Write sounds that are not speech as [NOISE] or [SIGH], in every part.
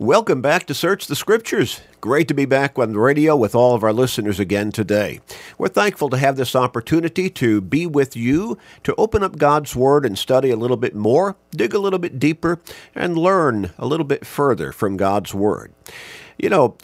Welcome back to Search the Scriptures. Great to be back on the radio with all of our listeners again today. We're thankful to have this opportunity to be with you, to open up God's Word and study a little bit more, dig a little bit deeper, and learn a little bit further from God's Word. You know,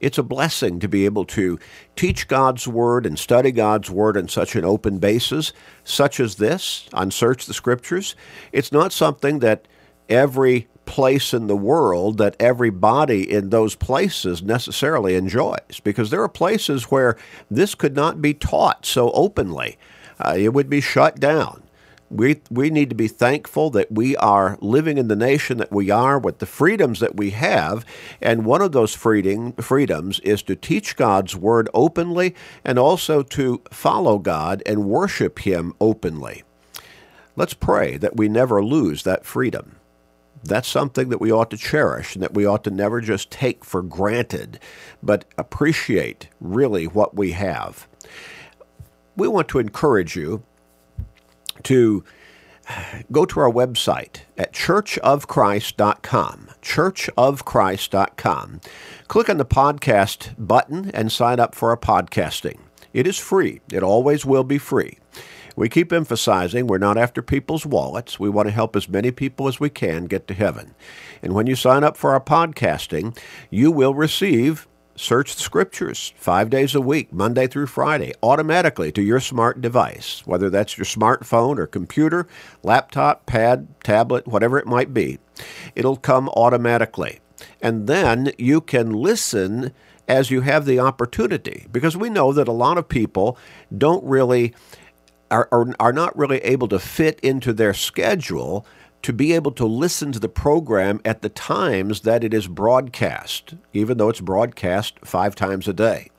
it's a blessing to be able to teach God's Word and study God's Word on such an open basis, such as this on Search the Scriptures. It's not something that every place in the world that everybody in those places necessarily enjoys because there are places where this could not be taught so openly. Uh, it would be shut down. We, we need to be thankful that we are living in the nation that we are with the freedoms that we have. And one of those freedom, freedoms is to teach God's word openly and also to follow God and worship Him openly. Let's pray that we never lose that freedom. That's something that we ought to cherish and that we ought to never just take for granted, but appreciate really what we have. We want to encourage you to go to our website at churchofchrist.com. Churchofchrist.com. Click on the podcast button and sign up for our podcasting. It is free, it always will be free. We keep emphasizing we're not after people's wallets. We want to help as many people as we can get to heaven. And when you sign up for our podcasting, you will receive Search the Scriptures five days a week, Monday through Friday, automatically to your smart device, whether that's your smartphone or computer, laptop, pad, tablet, whatever it might be. It'll come automatically. And then you can listen as you have the opportunity, because we know that a lot of people don't really are, are, are not really able to fit into their schedule to be able to listen to the program at the times that it is broadcast, even though it's broadcast five times a day.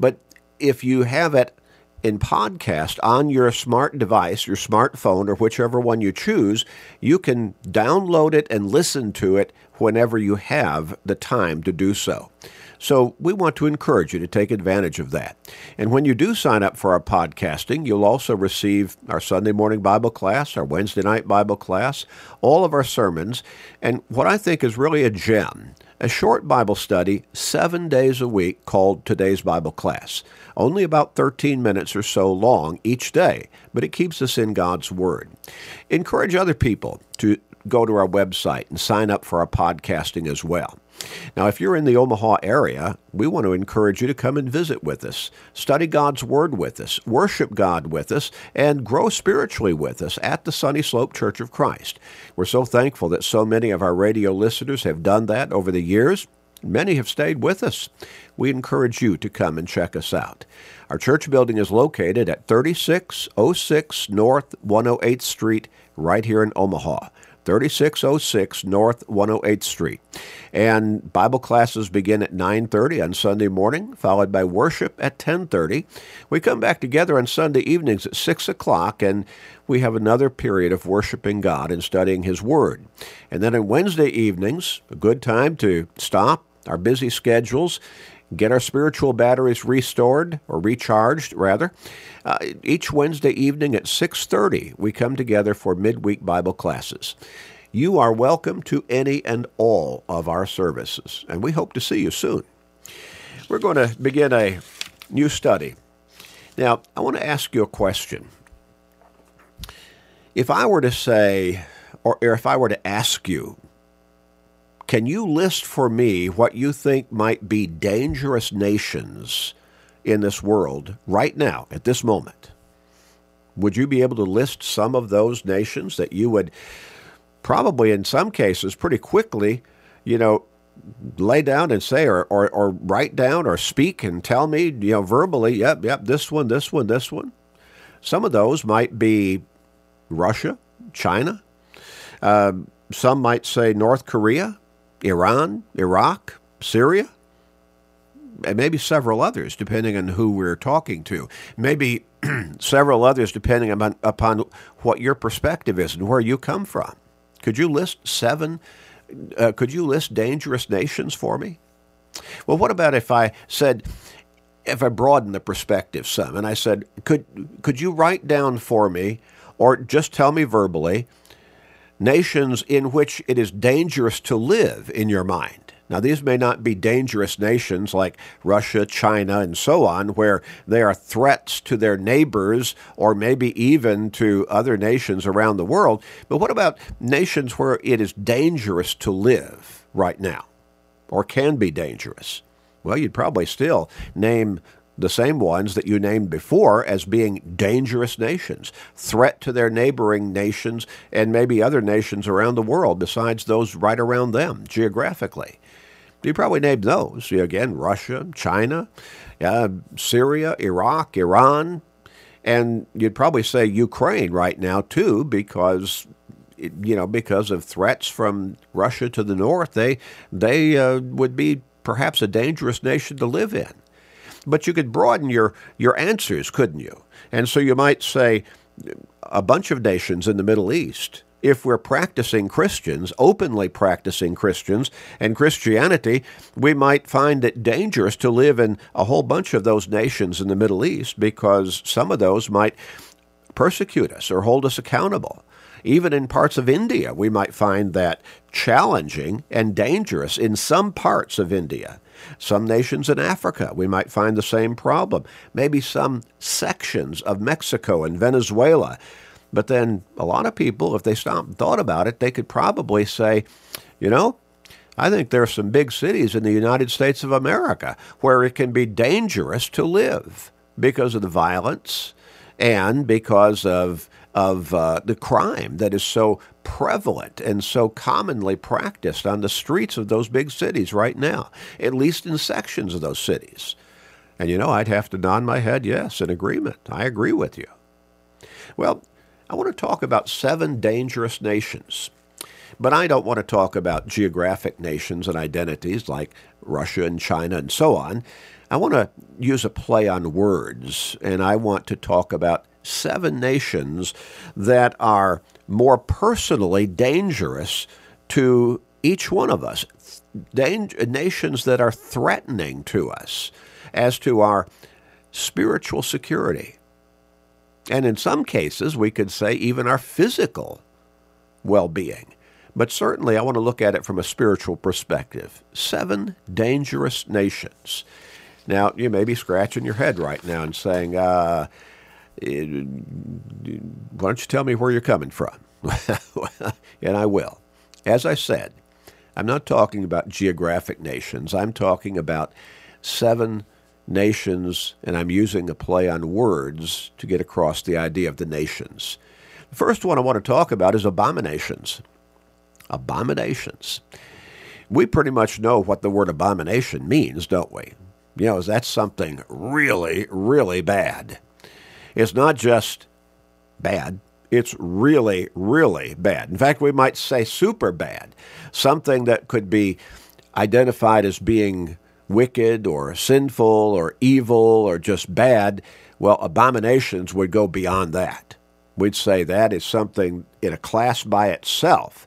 But if you have it in podcast on your smart device, your smartphone, or whichever one you choose, you can download it and listen to it whenever you have the time to do so. So we want to encourage you to take advantage of that. And when you do sign up for our podcasting, you'll also receive our Sunday morning Bible class, our Wednesday night Bible class, all of our sermons, and what I think is really a gem a short Bible study seven days a week called Today's Bible Class. Only about 13 minutes or so long each day, but it keeps us in God's Word. Encourage other people to go to our website and sign up for our podcasting as well. Now, if you're in the Omaha area, we want to encourage you to come and visit with us, study God's Word with us, worship God with us, and grow spiritually with us at the Sunny Slope Church of Christ. We're so thankful that so many of our radio listeners have done that over the years. Many have stayed with us. We encourage you to come and check us out. Our church building is located at 3606 North 108th Street, right here in Omaha. 3606 North 108th Street. And Bible classes begin at 9:30 on Sunday morning, followed by worship at 10:30. We come back together on Sunday evenings at 6 o'clock, and we have another period of worshiping God and studying His Word. And then on Wednesday evenings, a good time to stop our busy schedules get our spiritual batteries restored or recharged rather. Uh, each wednesday evening at 6.30 we come together for midweek bible classes. You are welcome to any and all of our services and we hope to see you soon. We're going to begin a new study. Now i want to ask you a question. If i were to say or if i were to ask you can you list for me what you think might be dangerous nations in this world right now, at this moment? Would you be able to list some of those nations that you would probably, in some cases, pretty quickly, you know, lay down and say or, or, or write down or speak and tell me, you know, verbally, yep, yep, this one, this one, this one? Some of those might be Russia, China. Uh, some might say North Korea, Iran, Iraq, Syria, and maybe several others, depending on who we're talking to. Maybe [CLEARS THROAT] several others, depending upon, upon what your perspective is and where you come from. Could you list seven? Uh, could you list dangerous nations for me? Well, what about if I said, if I broaden the perspective some, and I said, could could you write down for me, or just tell me verbally, nations in which it is dangerous to live in your mind. Now, these may not be dangerous nations like Russia, China, and so on, where they are threats to their neighbors or maybe even to other nations around the world. But what about nations where it is dangerous to live right now or can be dangerous? Well, you'd probably still name the same ones that you named before as being dangerous nations, threat to their neighboring nations and maybe other nations around the world besides those right around them geographically. You probably named those. Again, Russia, China, uh, Syria, Iraq, Iran, and you'd probably say Ukraine right now too, because you know because of threats from Russia to the north, they they uh, would be perhaps a dangerous nation to live in. But you could broaden your, your answers, couldn't you? And so you might say a bunch of nations in the Middle East. If we're practicing Christians, openly practicing Christians and Christianity, we might find it dangerous to live in a whole bunch of those nations in the Middle East because some of those might persecute us or hold us accountable. Even in parts of India, we might find that challenging and dangerous in some parts of India. Some nations in Africa, we might find the same problem. Maybe some sections of Mexico and Venezuela. But then a lot of people, if they stopped and thought about it, they could probably say, you know, I think there are some big cities in the United States of America where it can be dangerous to live because of the violence and because of of uh, the crime that is so prevalent and so commonly practiced on the streets of those big cities right now, at least in sections of those cities. And you know, I'd have to nod my head, yes, in agreement. I agree with you. Well, I want to talk about seven dangerous nations. But I don't want to talk about geographic nations and identities like Russia and China and so on. I want to use a play on words, and I want to talk about seven nations that are more personally dangerous to each one of us, nations that are threatening to us as to our spiritual security. And in some cases, we could say even our physical well being. But certainly, I want to look at it from a spiritual perspective. Seven dangerous nations. Now, you may be scratching your head right now and saying, uh, why don't you tell me where you're coming from? [LAUGHS] and I will. As I said, I'm not talking about geographic nations. I'm talking about seven nations, and I'm using a play on words to get across the idea of the nations. The first one I want to talk about is abominations. Abominations. We pretty much know what the word abomination means, don't we? You know, is that's something really, really bad. It's not just bad, it's really, really bad. In fact, we might say super bad. Something that could be identified as being wicked or sinful or evil or just bad. Well, abominations would go beyond that. We'd say that is something in a class by itself.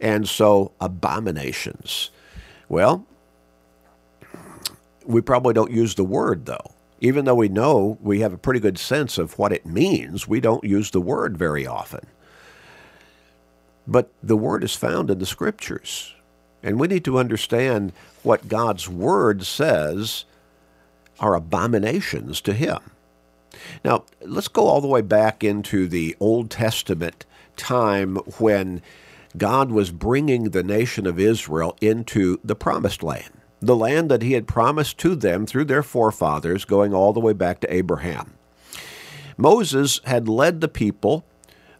And so, abominations. Well, we probably don't use the word, though even though we know we have a pretty good sense of what it means, we don't use the word very often. But the word is found in the scriptures. And we need to understand what God's word says are abominations to him. Now, let's go all the way back into the Old Testament time when God was bringing the nation of Israel into the promised land the land that he had promised to them through their forefathers, going all the way back to Abraham. Moses had led the people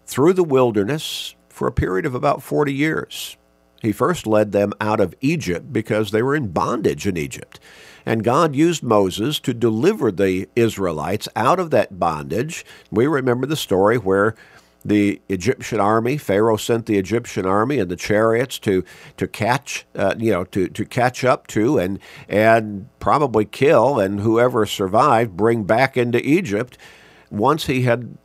through the wilderness for a period of about 40 years. He first led them out of Egypt because they were in bondage in Egypt. And God used Moses to deliver the Israelites out of that bondage. We remember the story where the Egyptian army. Pharaoh sent the Egyptian army and the chariots to to catch, uh, you know, to, to catch up to and and probably kill and whoever survived bring back into Egypt. Once he had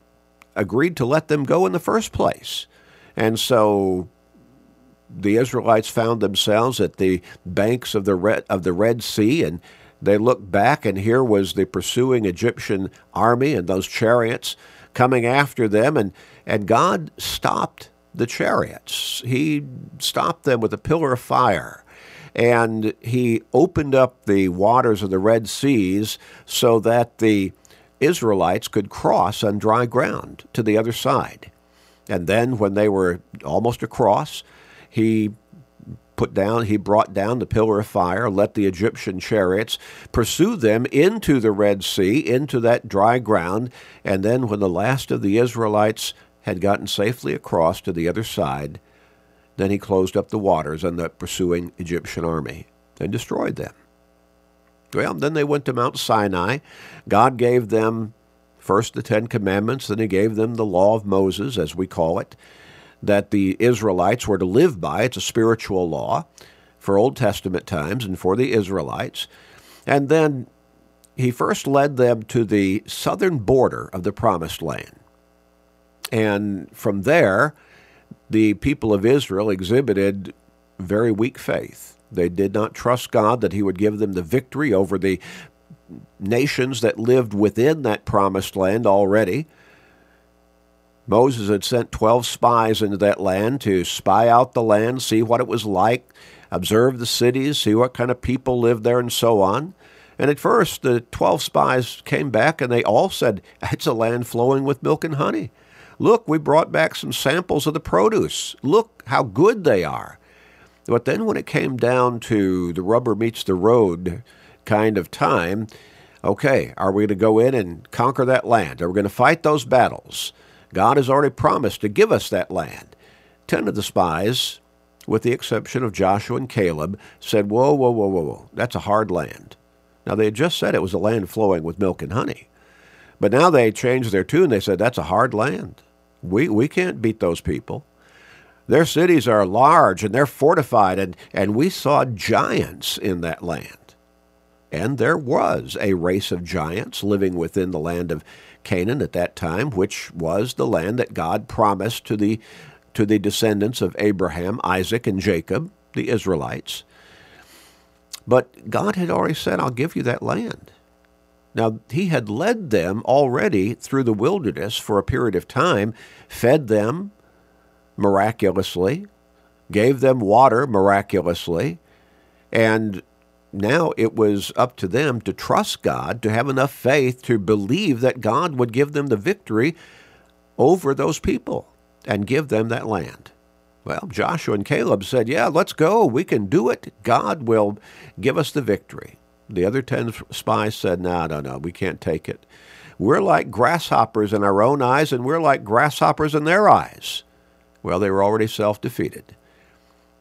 agreed to let them go in the first place, and so the Israelites found themselves at the banks of the Red, of the Red Sea and. They looked back, and here was the pursuing Egyptian army and those chariots coming after them, and, and God stopped the chariots. He stopped them with a pillar of fire. And he opened up the waters of the Red Seas so that the Israelites could cross on dry ground to the other side. And then, when they were almost across, he put down, he brought down the pillar of fire, let the Egyptian chariots pursue them into the Red Sea, into that dry ground. And then, when the last of the Israelites had gotten safely across to the other side, then he closed up the waters on the pursuing Egyptian army and destroyed them. Well, then they went to Mount Sinai. God gave them first the Ten Commandments, then he gave them the law of Moses, as we call it, that the Israelites were to live by. It's a spiritual law for Old Testament times and for the Israelites. And then he first led them to the southern border of the Promised Land. And from there, the people of Israel exhibited very weak faith. They did not trust God that He would give them the victory over the nations that lived within that promised land already. Moses had sent 12 spies into that land to spy out the land, see what it was like, observe the cities, see what kind of people lived there, and so on. And at first, the 12 spies came back and they all said, It's a land flowing with milk and honey. Look, we brought back some samples of the produce. Look how good they are. But then when it came down to the rubber meets the road kind of time, okay, are we going to go in and conquer that land? Are we going to fight those battles? God has already promised to give us that land. Ten of the spies, with the exception of Joshua and Caleb, said, Whoa, whoa, whoa, whoa, whoa, that's a hard land. Now, they had just said it was a land flowing with milk and honey. But now they changed their tune. They said, That's a hard land. We, we can't beat those people. Their cities are large and they're fortified, and, and we saw giants in that land. And there was a race of giants living within the land of Canaan at that time, which was the land that God promised to the, to the descendants of Abraham, Isaac, and Jacob, the Israelites. But God had already said, I'll give you that land. Now, he had led them already through the wilderness for a period of time, fed them miraculously, gave them water miraculously, and now it was up to them to trust God, to have enough faith to believe that God would give them the victory over those people and give them that land. Well, Joshua and Caleb said, Yeah, let's go. We can do it. God will give us the victory. The other 10 spies said, No, no, no, we can't take it. We're like grasshoppers in our own eyes, and we're like grasshoppers in their eyes. Well, they were already self defeated.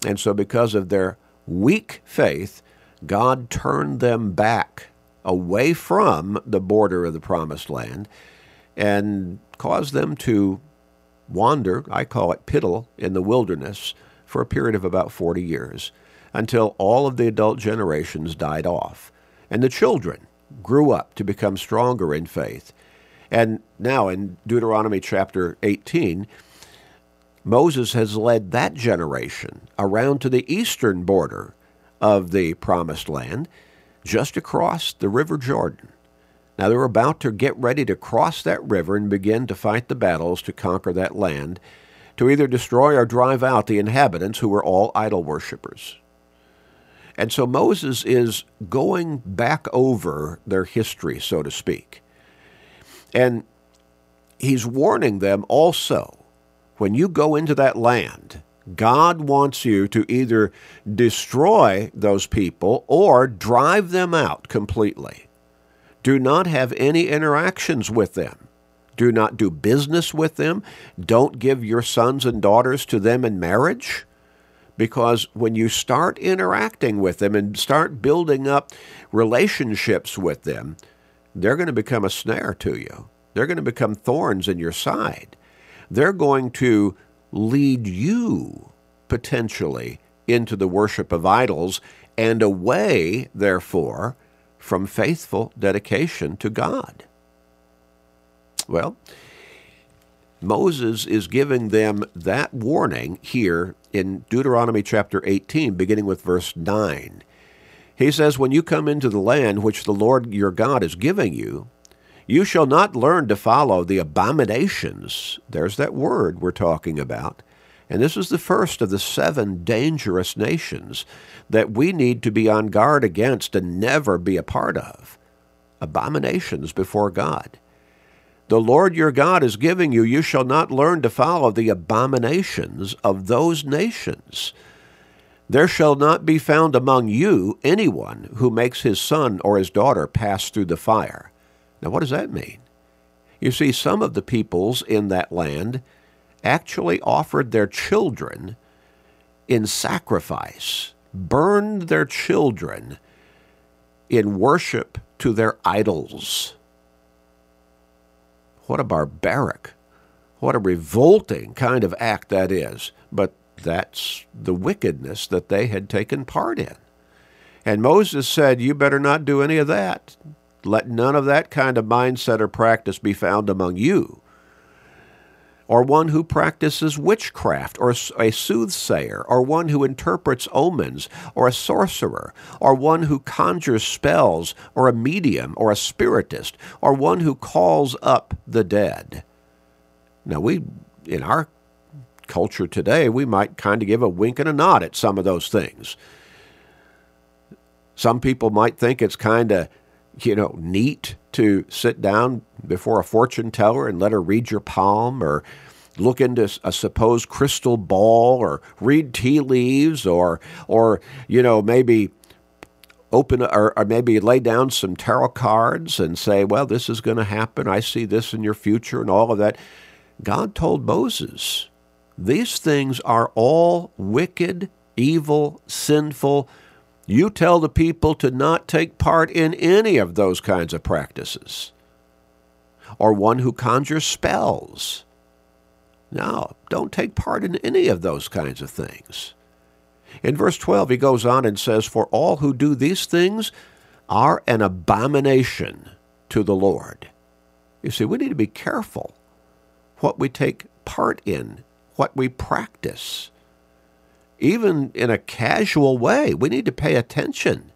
And so, because of their weak faith, God turned them back away from the border of the promised land and caused them to wander, I call it piddle, in the wilderness for a period of about 40 years until all of the adult generations died off and the children grew up to become stronger in faith. And now in Deuteronomy chapter 18, Moses has led that generation around to the eastern border of the promised land, just across the River Jordan. Now they're about to get ready to cross that river and begin to fight the battles to conquer that land, to either destroy or drive out the inhabitants who were all idol worshippers. And so Moses is going back over their history, so to speak. And he's warning them also when you go into that land, God wants you to either destroy those people or drive them out completely. Do not have any interactions with them. Do not do business with them. Don't give your sons and daughters to them in marriage. Because when you start interacting with them and start building up relationships with them, they're going to become a snare to you. They're going to become thorns in your side. They're going to lead you potentially into the worship of idols and away, therefore, from faithful dedication to God. Well, Moses is giving them that warning here in Deuteronomy chapter 18, beginning with verse 9. He says, When you come into the land which the Lord your God is giving you, you shall not learn to follow the abominations, there's that word we're talking about, And this is the first of the seven dangerous nations that we need to be on guard against and never be a part of. Abominations before God. The Lord your God is giving you, you shall not learn to follow the abominations of those nations. There shall not be found among you anyone who makes his son or his daughter pass through the fire. Now, what does that mean? You see, some of the peoples in that land actually offered their children in sacrifice, burned their children in worship to their idols. What a barbaric, what a revolting kind of act that is. But that's the wickedness that they had taken part in. And Moses said, You better not do any of that. Let none of that kind of mindset or practice be found among you or one who practices witchcraft, or a soothsayer, or one who interprets omens, or a sorcerer, or one who conjures spells, or a medium, or a spiritist, or one who calls up the dead. Now, we, in our culture today, we might kind of give a wink and a nod at some of those things. Some people might think it's kind of, you know, neat to sit down before a fortune teller and let her read your palm or look into a supposed crystal ball or read tea leaves or or you know maybe open or, or maybe lay down some tarot cards and say well this is going to happen. I see this in your future and all of that. God told moses these things are all wicked evil sinful you tell the people to not take part in any of those kinds of practices. Or one who conjures spells. No, don't take part in any of those kinds of things. In verse 12, he goes on and says, For all who do these things are an abomination to the Lord. You see, we need to be careful what we take part in, what we practice even in a casual way. We need to pay attention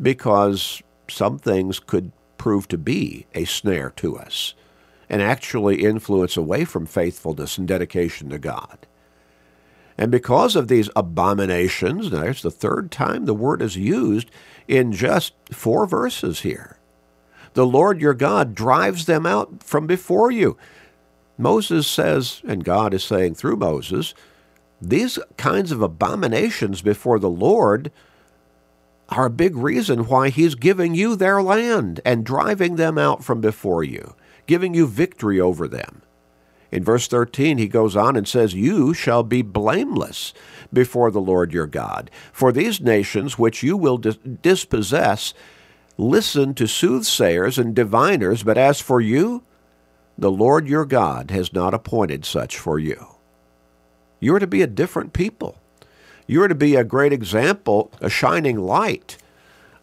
because some things could prove to be a snare to us and actually influence away from faithfulness and dedication to God. And because of these abominations, now there's the third time the word is used in just four verses here. The Lord your God drives them out from before you. Moses says, and God is saying through Moses, these kinds of abominations before the Lord are a big reason why He's giving you their land and driving them out from before you, giving you victory over them. In verse 13, he goes on and says, You shall be blameless before the Lord your God. For these nations which you will dispossess listen to soothsayers and diviners, but as for you, the Lord your God has not appointed such for you. You are to be a different people. You are to be a great example, a shining light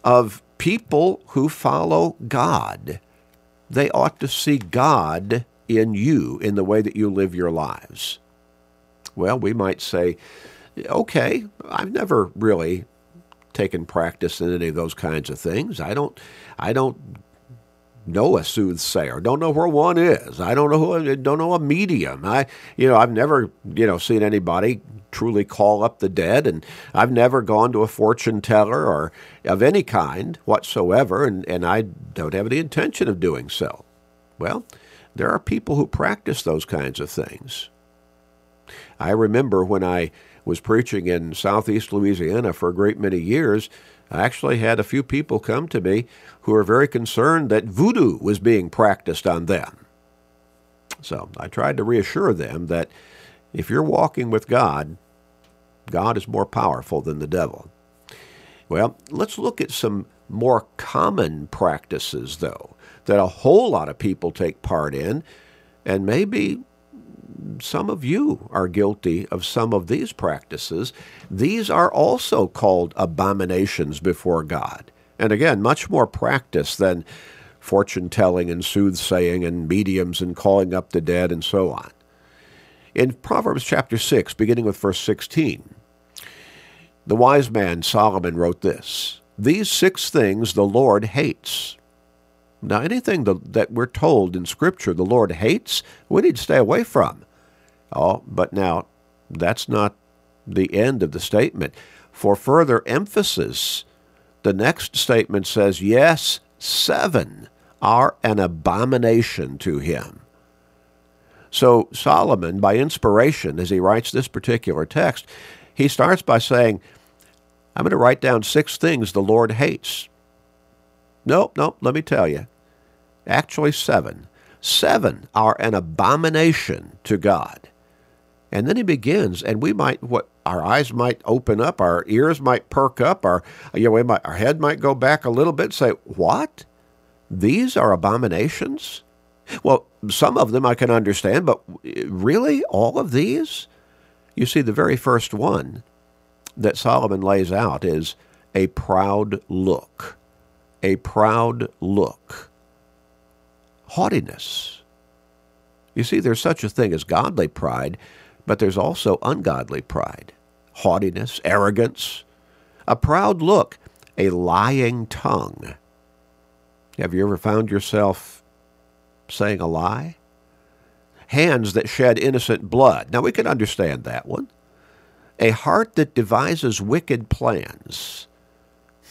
of people who follow God. They ought to see God in you in the way that you live your lives. Well, we might say, okay, I've never really taken practice in any of those kinds of things. I don't I don't know a soothsayer. Don't know where one is. I don't know who. Don't know a medium. I, you know, I've never, you know, seen anybody truly call up the dead, and I've never gone to a fortune teller or of any kind whatsoever, and, and I don't have any intention of doing so. Well, there are people who practice those kinds of things. I remember when I was preaching in southeast Louisiana for a great many years, I actually had a few people come to me who were very concerned that voodoo was being practiced on them. So I tried to reassure them that if you're walking with God, God is more powerful than the devil. Well, let's look at some more common practices, though, that a whole lot of people take part in, and maybe some of you are guilty of some of these practices. These are also called abominations before God. And again, much more practice than fortune telling and soothsaying and mediums and calling up the dead and so on. In Proverbs chapter 6, beginning with verse 16, the wise man Solomon wrote this These six things the Lord hates. Now, anything that we're told in Scripture the Lord hates, we need to stay away from. Oh, but now that's not the end of the statement. For further emphasis, the next statement says, Yes, seven are an abomination to him. So Solomon, by inspiration, as he writes this particular text, he starts by saying, I'm going to write down six things the Lord hates. Nope, nope, let me tell you. Actually, seven. Seven are an abomination to God. And then he begins, and we might, what, our eyes might open up, our ears might perk up, our, you know, might, our head might go back a little bit, and say, What? These are abominations? Well, some of them I can understand, but really, all of these? You see, the very first one that Solomon lays out is a proud look. A proud look. Haughtiness. You see, there's such a thing as godly pride, but there's also ungodly pride. Haughtiness, arrogance, a proud look, a lying tongue. Have you ever found yourself saying a lie? Hands that shed innocent blood. Now we can understand that one. A heart that devises wicked plans.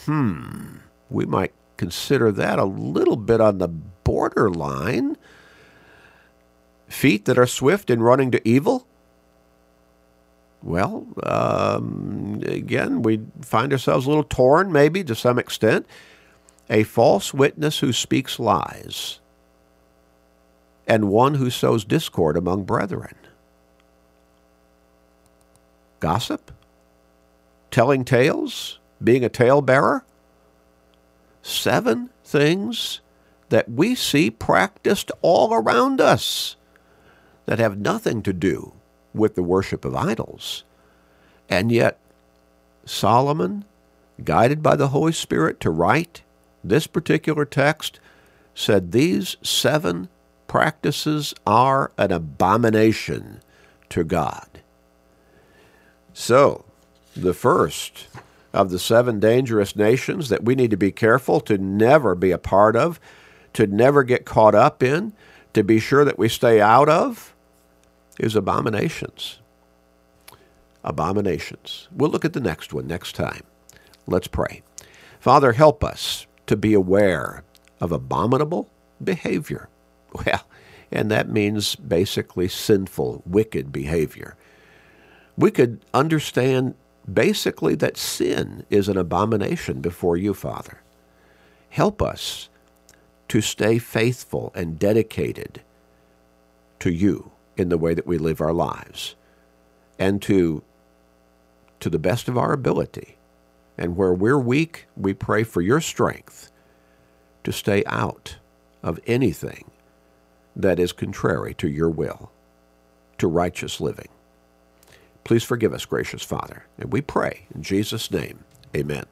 Hmm, we might consider that a little bit on the borderline. Feet that are swift in running to evil. Well, um, again, we find ourselves a little torn, maybe to some extent. A false witness who speaks lies and one who sows discord among brethren. Gossip? Telling tales? Being a talebearer? Seven things that we see practiced all around us that have nothing to do with the worship of idols. And yet, Solomon, guided by the Holy Spirit to write this particular text, said these seven practices are an abomination to God. So, the first of the seven dangerous nations that we need to be careful to never be a part of, to never get caught up in, to be sure that we stay out of, is abominations. Abominations. We'll look at the next one next time. Let's pray. Father, help us to be aware of abominable behavior. [LAUGHS] Well, and that means basically sinful, wicked behavior. We could understand basically that sin is an abomination before you, Father. Help us to stay faithful and dedicated to you in the way that we live our lives and to to the best of our ability and where we're weak we pray for your strength to stay out of anything that is contrary to your will, to righteous living. Please forgive us, gracious Father, and we pray in Jesus' name. Amen.